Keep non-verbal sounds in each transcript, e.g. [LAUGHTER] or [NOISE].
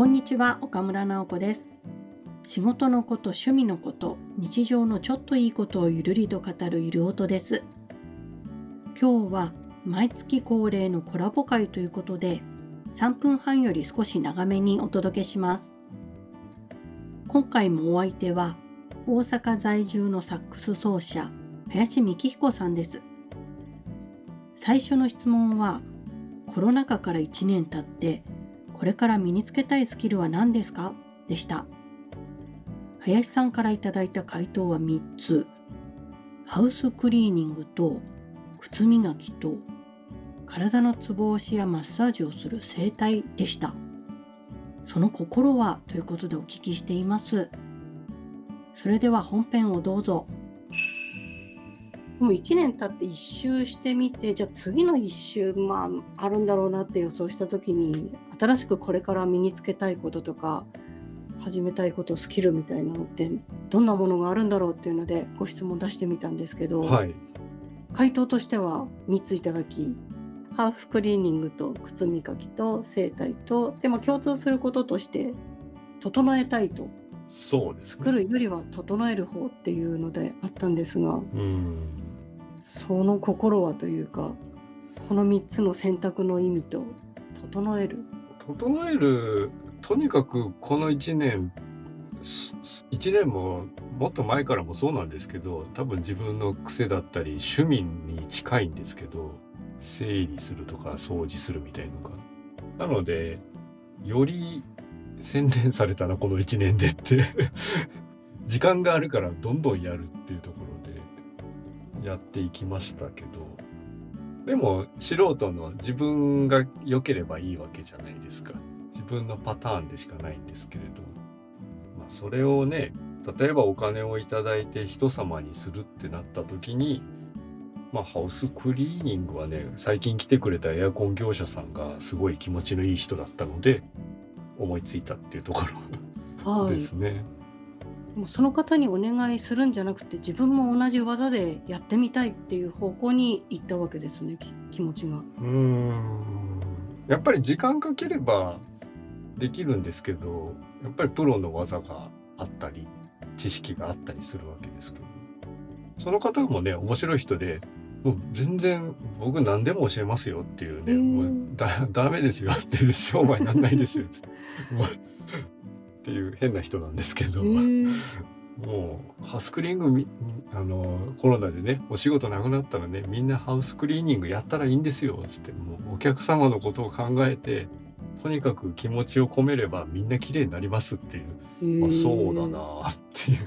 こんにちは岡村直子です。仕事のこと趣味のこと日常のちょっといいことをゆるりと語るゆる音です。今日は毎月恒例のコラボ会ということで3分半より少し長めにお届けします。今回もお相手は大阪在住のサックス奏者林幹彦さんです。最初の質問はコロナ禍から1年経ってこれから身につけたいスキルは何ですか？でした。林さんからいただいた回答は3つ。ハウスクリーニングと靴磨きと体のツボ押しやマッサージをする整体でした。その心はということでお聞きしています。それでは本編をどうぞ。もう1年経って1周してみてじゃあ次の1周まああるんだろうなって予想した時に新しくこれから身につけたいこととか始めたいことスキルみたいなのってどんなものがあるんだろうっていうのでご質問出してみたんですけど、はい、回答としては3ついただきハウスクリーニングと靴磨きと整体とでも共通することとして整えたいと。そうです、ね、作るよりは整える方っていうのであったんですが。うんその心はというかこの3つの選択の意味と整える。整える。とにかくこの1年1年ももっと前からもそうなんですけど多分自分の癖だったり趣味に近いんですけど整理するとか掃除するみたいのがなのでより洗練されたなこの1年でって。[LAUGHS] 時間があるからどんどんやるっていうところで。やっていきましたけどでも素人の自分が良ければいいわけじゃないですか。自分のパターンでしかないんですけれど、まあ、それをね例えばお金を頂いて人様にするってなった時にまあハウスクリーニングはね最近来てくれたエアコン業者さんがすごい気持ちのいい人だったので思いついたっていうところですね。はいもうその方にお願いするんじゃなくて自分も同じ技でやってみたいっていう方向に行ったわけですね気持ちが。うん。やっぱり時間かければできるんですけどやっぱりプロの技があったり知識があったりするわけですけど。その方もね面白い人でもう全然僕何でも教えますよっていうね、もうだ [LAUGHS] ダメですよっていう商売になんないですよもう [LAUGHS] っていう変な人なんですけど、えー、[LAUGHS] もうハウスクリーニングあのコロナでねお仕事なくなったらねみんなハウスクリーニングやったらいいんですよつってもうお客様のことを考えてとにかく気持ちを込めればみんな綺麗になりますっていう、えー、まあ、そうだなっていう。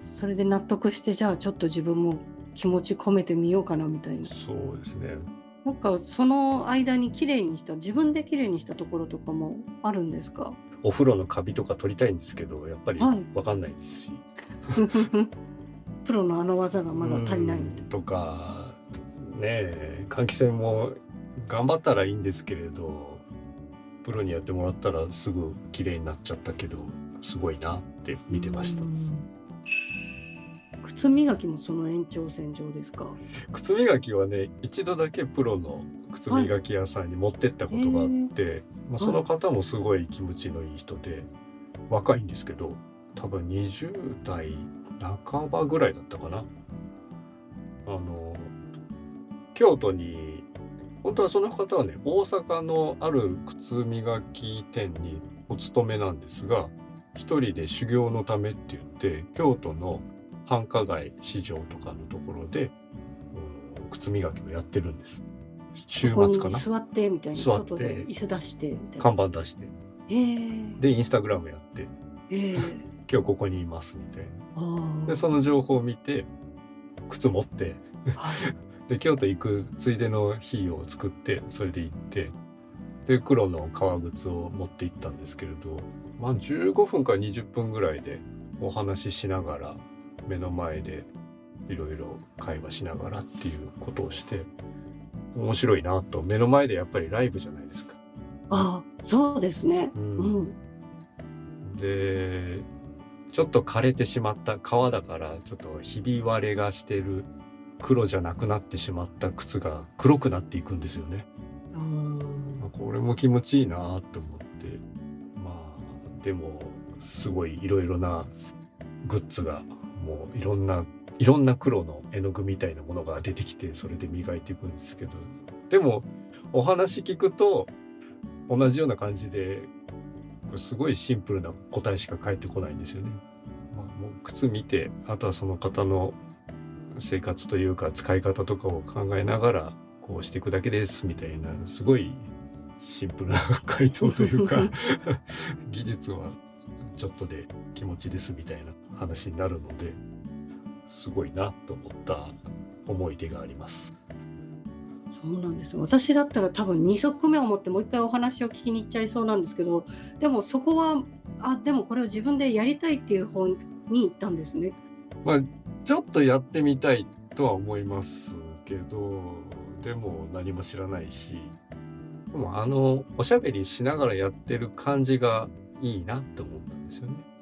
それで納得してじゃあちょっと自分も気持ち込めてみようかなみたいな。そうですね。なんかその間に綺麗にした自分で綺麗にしたところとかもあるんですか？お風呂のカビとか取りたいんですけどやっぱり分かんないですし、はい、プロのあの技がまだ足りないとかね換気扇も頑張ったらいいんですけれどプロにやってもらったらすぐ綺麗になっちゃったけどすごいなって見てました。靴磨きもその延長線上ですか？靴磨きはね一度だけプロの靴磨き屋さんに持ってったことがあって、はい、まあ、その方もすごい気持ちのいい人で、若いんですけど多分20代半ばぐらいだったかな。あの京都に本当はその方はね大阪のある靴磨き店にお勤めなんですが一人で修行のためって言って京都の繁華街市場とかのところで、うん、靴磨きをやってるんです。週末かな。座ってみたいな。座って椅子出して。看板出して。えー、でインスタグラムやって。えー、[LAUGHS] 今日ここにいますみたいな。でその情報を見て靴持って、はい、[LAUGHS] で京都行くついでの日を作ってそれで行ってで黒の革靴を持って行ったんですけれどまあ15分から20分ぐらいでお話ししながら目の前でいろいろ会話しながらっていうことをして面白いなと。目の前でやっぱりライブじゃないですか。あそうですね、うん、うん、でちょっと枯れてしまった革だからちょっとひび割れがしてる黒じゃなくなってしまった靴が黒くなっていくんですよね。うん。これも気持ちいいなと思って。まあでもすごいいろいろなグッズがもういろんないろんな黒の絵の具みたいなものが出てきてそれで磨いていくんですけどでもお話聞くと同じような感じですごいシンプルな答えしか返ってこないんですよね。まあ、もう靴見てあとはその方の生活というか使い方とかを考えながらこうしていくだけですみたいなすごいシンプルな回答というか [LAUGHS] 技術はちょっとで気持ちですみたいな話になるのですごいなと思った思い出があります。そうなんです私だったら多分2足目を持ってもう一回お話を聞きに行っちゃいそうなんですけどでもそこはあでもこれを自分でやりたいっていう方に行ったんですね。まあちょっとやってみたいとは思いますけどでも何も知らないしでもあのおしゃべりしながらやってる感じがいいなって思ったんですよね。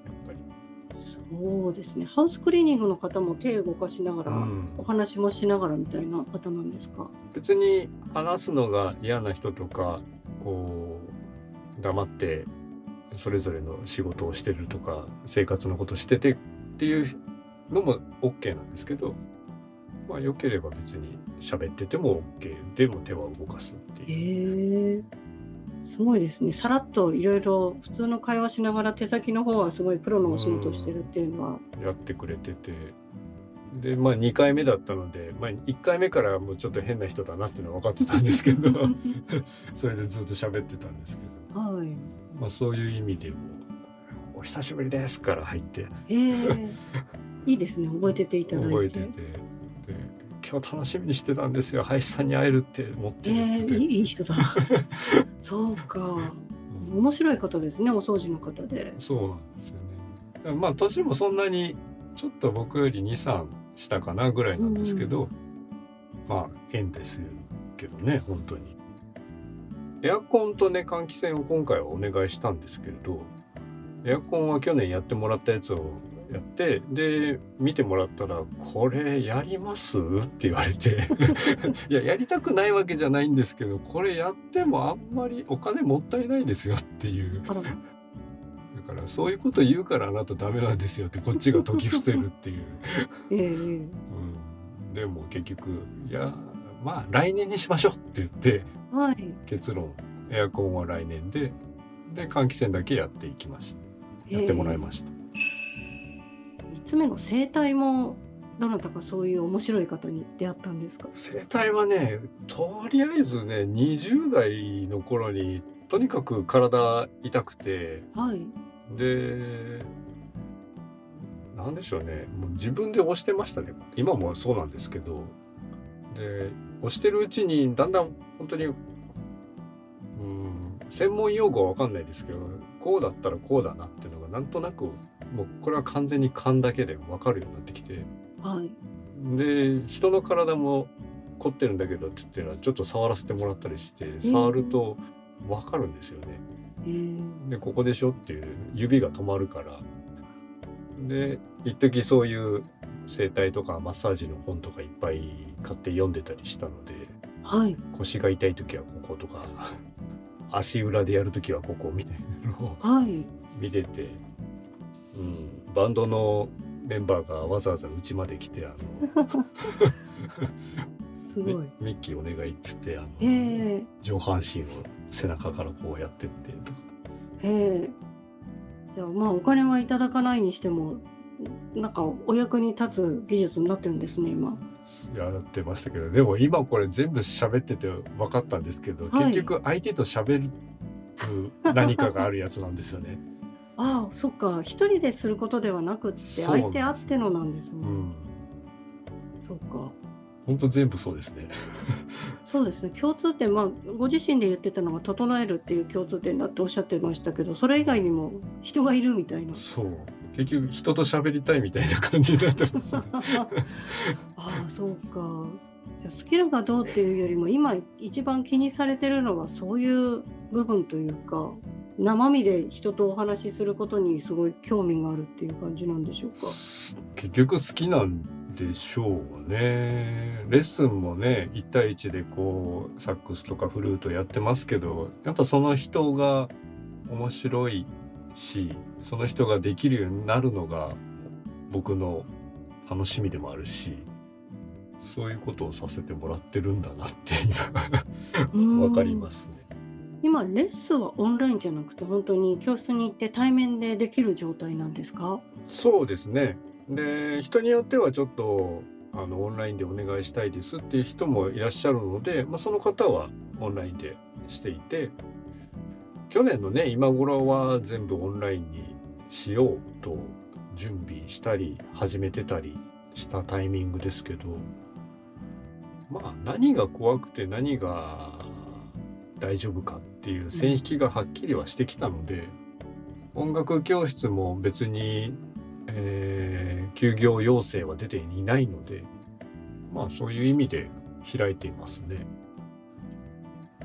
そうですね。ハウスクリーニングの方も手を動かしながら、うん、お話もしながらみたいな方なんですか？別に話すのが嫌な人とかこう黙ってそれぞれの仕事をしてるとか生活のことしててっていうのも OK なんですけど、まあ、良ければ別に喋ってても OK でも手は動かすっていう。へすごいですね。さらっといろいろ普通の会話しながら手先の方はすごいプロのお仕事してるっていうのは。やってくれてて。でまあ2回目だったので、まあ、1回目からもうちょっと変な人だなっていうのは分かってたんですけど [LAUGHS] それでずっと喋ってたんですけど、はい。まあ、そういう意味でも「お久しぶりです」から入って。えー。いいですね。覚えてていただいて。覚えてて楽しみにしてたんですよ。林さんに会えるって思ってえー、いい人だ。[LAUGHS] そうか。面白い方ですねお掃除の方で。そうなんですよね。まあ年もそんなにちょっと僕より23したかなぐらいなんですけど、うん、まあ縁ですけどね本当に。エアコンとね換気扇を今回はお願いしたんですけれどエアコンは去年やってもらったやつをやってで見てもらったら「これやります?」って言われて。[LAUGHS] いややりたくないわけじゃないんですけどこれやってもあんまりお金もったいないですよっていう。だからそういうこと言うからあなたダメなんですよってこっちが解き伏せるっていう。[LAUGHS] えー、うん、でも結局いやまあ来年にしましょうって言って、はい、結論。エアコンは来年でで換気扇だけやっていきました。やってもらいました。つ目の生態もどなたかそういう面白い方に出会ったんですか？生態はねとりあえずね20代の頃にとにかく体痛くて、はい、でなんでしょうね。もう自分で押してましたね。今もそうなんですけど。で押してるうちにだんだん本当にうん専門用語は分かんないですけどこうだったらこうだなっていうのがなんとなくもうこれは完全に勘だけで分かるようになってきて、はい、で人の体も凝ってるんだけどって言ってのはちょっと触らせてもらったりして触ると分かるんですよね。えー、でここでしょっていう指が止まるから。で一時そういう整体とかマッサージの本とかいっぱい買って読んでたりしたので、はい、腰が痛い時はこことか [LAUGHS] 足裏でやる時はここみたいなのを、はい、見ててうん、バンドのメンバーがわざわざうちまで来てあの [LAUGHS] すごいミッキーお願いっつってあの、えー、上半身を背中からこうやってってとか。えー、じゃあまあお金はいただかないにしてもなんかお役に立つ技術になってるんですね今。やってましたけどでも今これ全部喋ってて分かったんですけど、はい、結局相手と喋る何かがあるやつなんですよね。ああ、そっか。一人ですることではなくって、相手あってのなんですね。うん。そっか。本当全部そうですね。[LAUGHS] そうですね。共通点、まあ、ご自身で言ってたのが整えるっていう共通点だっておっしゃってましたけど、それ以外にも人がいるみたいな。そう。結局人と喋りたいみたいな感じになってます、[LAUGHS] ああ、そうか。じゃスキルがどうっていうよりも、今一番気にされてるのはそういう部分というか、生身で人とお話しすることにすごい興味があるっていう感じなんでしょうか？結局好きなんでしょうね。レッスンもね1対1でこうサックスとかフルートやってますけどやっぱその人が面白いしその人ができるようになるのが僕の楽しみでもあるしそういうことをさせてもらってるんだなって今 [LAUGHS] わかりますね。今レッスンはオンラインじゃなくて本当に教室に行って対面でできる状態なんですか？そうですね。で人によってはちょっとあのオンラインでお願いしたいですっていう人もいらっしゃるので、まあ、その方はオンラインでしていて去年のね今頃は全部オンラインにしようと準備したり始めてたりしたタイミングですけどまあ何が怖くて何が大丈夫かっっていう線引きがはっきりはしてきたので、音楽教室も別にえー、休業要請は出ていないので、まあそういう意味で開いていますね。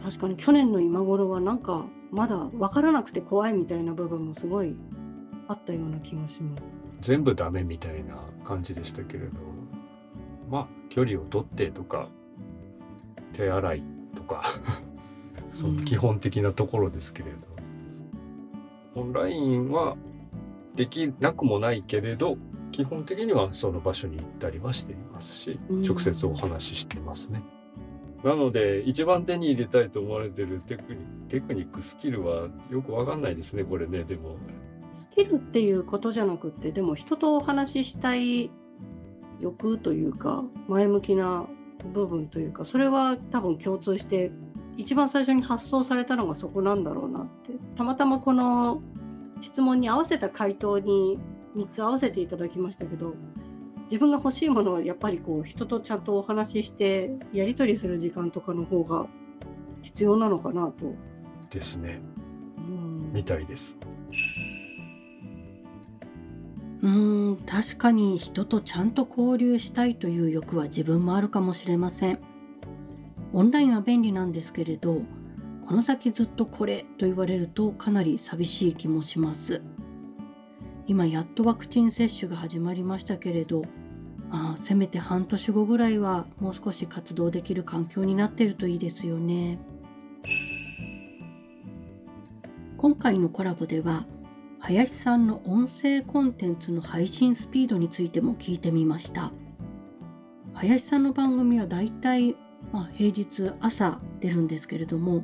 確かに去年の今頃はなんかまだ分からなくて怖いみたいな部分もすごいあったような気がします。全部ダメみたいな感じでしたけれど、まあ距離を取ってとか手洗いとかその基本的なところですけれど、うん、オンラインはできなくもないけれど基本的にはその場所に行ったりはしていますし直接お話ししていますね。なので一番手に入れたいと思われてるテクニテクニックスキルはよくわかんないですねこれねでも。スキルっていうことじゃなくってでも人とお話ししたい欲というか前向きな部分というかそれは多分共通して一番最初に発想されたのがそこなんだろうなってたまたまこの質問に合わせた回答に3つ合わせていただきましたけど自分が欲しいものはやっぱりこう人とちゃんとお話ししてやり取りする時間とかの方が必要なのかなと。ですね。うん、みたいです。うん確かに人とちゃんと交流したいという欲は自分もあるかもしれません。オンラインは便利なんですけれどこの先ずっとこれと言われるとかなり寂しい気もします。今やっとワクチン接種が始まりましたけれどあせめて半年後ぐらいはもう少し活動できる環境になっているといいですよね。今回のコラボでは林さんの音声コンテンツの配信スピードについても聞いてみました。林さんの番組はだいたい、まあ、平日朝出るんですけれども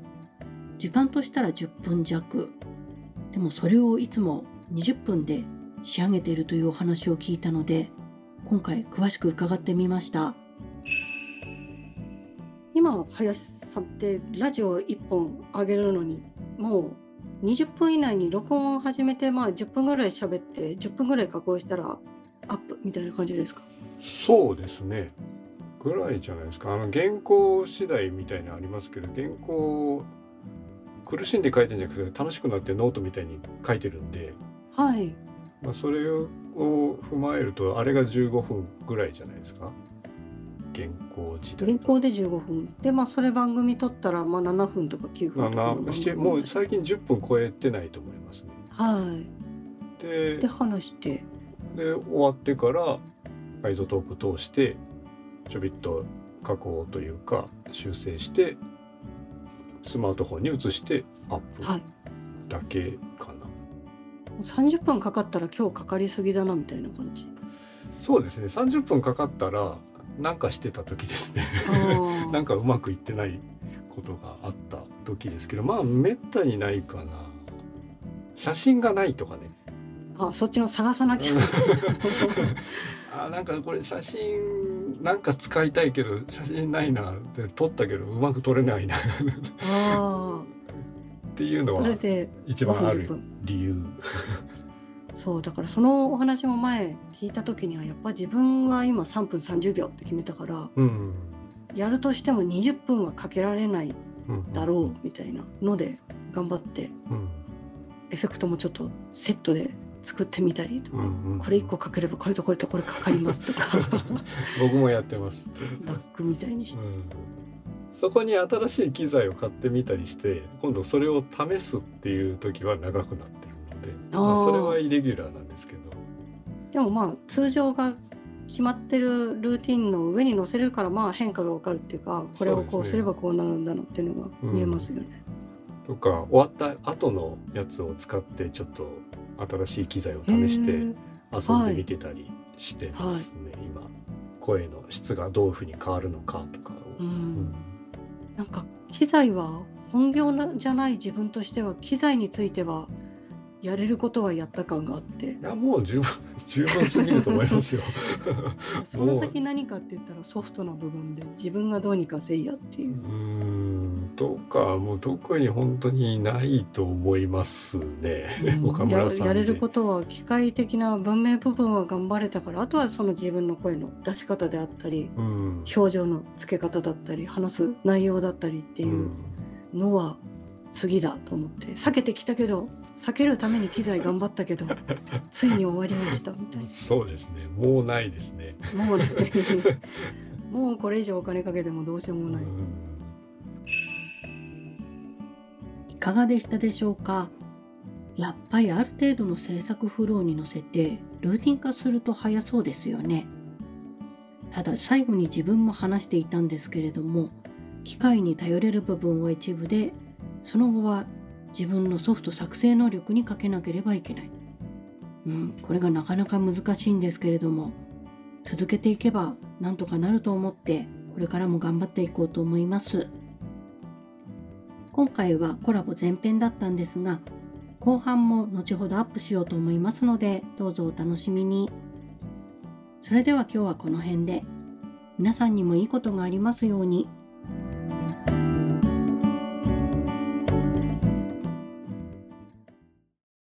時間としたら10分弱。でもそれをいつも20分で仕上げているというお話を聞いたので今回詳しく伺ってみました。今林さんってラジオ1本上げるのにもう20分以内に録音を始めてまあ10分ぐらい喋って10分ぐらい加工したらアップみたいな感じですか？そうですねぐらいじゃないですか。あの原稿次第みたいなありますけど原稿苦しんで書いてんじゃなくて楽しくなってノートみたいに書いてるんで、はい、まあ、それを踏まえるとあれが15分ぐらいじゃないですか。原稿自体原稿で15分。でまあそれ番組撮ったらまあ7分とか9分とかもう最近10分超えてないと思いますね。はい。でで話して。で終わってから iZotope 通してちょびっと加工というか修正してスマートフォンに移してアップだけかな、はい、30分かかったら今日かかりすぎだなみたいな感じ？そうですね。30分かかったらなんかしてた時ですね。[LAUGHS] なんかうまくいってないことがあった時ですけどまあめったにないかな。写真がないとかね。あそっちの探さなきゃ。[LAUGHS] あなんかこれ写真なんか使いたいけど写真ないなって撮ったけどうまく撮れないな。っていうのは一番ある理由。そうだからそのお話も前聞いた時にはやっぱ自分は今3分30秒って決めたから、うん、やるとしても20分はかけられないだろうみたいなので頑張って、うん、エフェクトもちょっとセットで作ってみたりうんうん、これ1個かければこれとこれとこれかかりますとか。[LAUGHS] 僕もやってます。ラックみたいにして、うん、そこに新しい機材を買ってみたりして今度それを試すっていう時は長くなってるのでまあ、それはイレギュラーなんですけど。でもまあ通常が決まってるルーティンの上に載せるからまあ変化が分かるっていうかこれをこうすればこうなるんだなっていうのが見えますよね。とか終わった後のやつを使ってちょっと新しい機材を試して遊んでみてたりしてますね、今。声の質がどういうふうに変わるのかとかを、うん。うん。なんか機材は本業なじゃない自分としては機材についてはやれることはやった感があって。いやもう十分 [LAUGHS] 十分すぎると思いますよ。[LAUGHS] その先何かって言ったらソフトな部分で自分がどうにかせいやっていう。う。とかもう特に本当にないと思いますね、岡村さんで。ややれることは機械的な文明部分は頑張れたからあとはその自分の声の出し方であったりうん。表情の付け方だったり話す内容だったりっていうのは次だと思って避けてきたけど避けるために機材頑張ったけど [LAUGHS] ついに終わりが来たみたいそうですね。もうないですね。なもうね [LAUGHS] もうこれ以上お金かけてもどうしようもないかがでしたでしょうか？やっぱりある程度の制作フローに乗せてルーティン化すると早そうですよね。ただ最後に自分も話していたんですけれども機械に頼れる部分は一部でその後は自分のソフト作成能力にかけなければいけない。うんこれがなかなか難しいんですけれども続けていけばなんとかなると思ってこれからも頑張っていこうと思います。今回はコラボ前編だったんですが後半も後ほどアップしようと思いますのでどうぞお楽しみにそれでは今日はこの辺で皆さんにもいいことがありますように。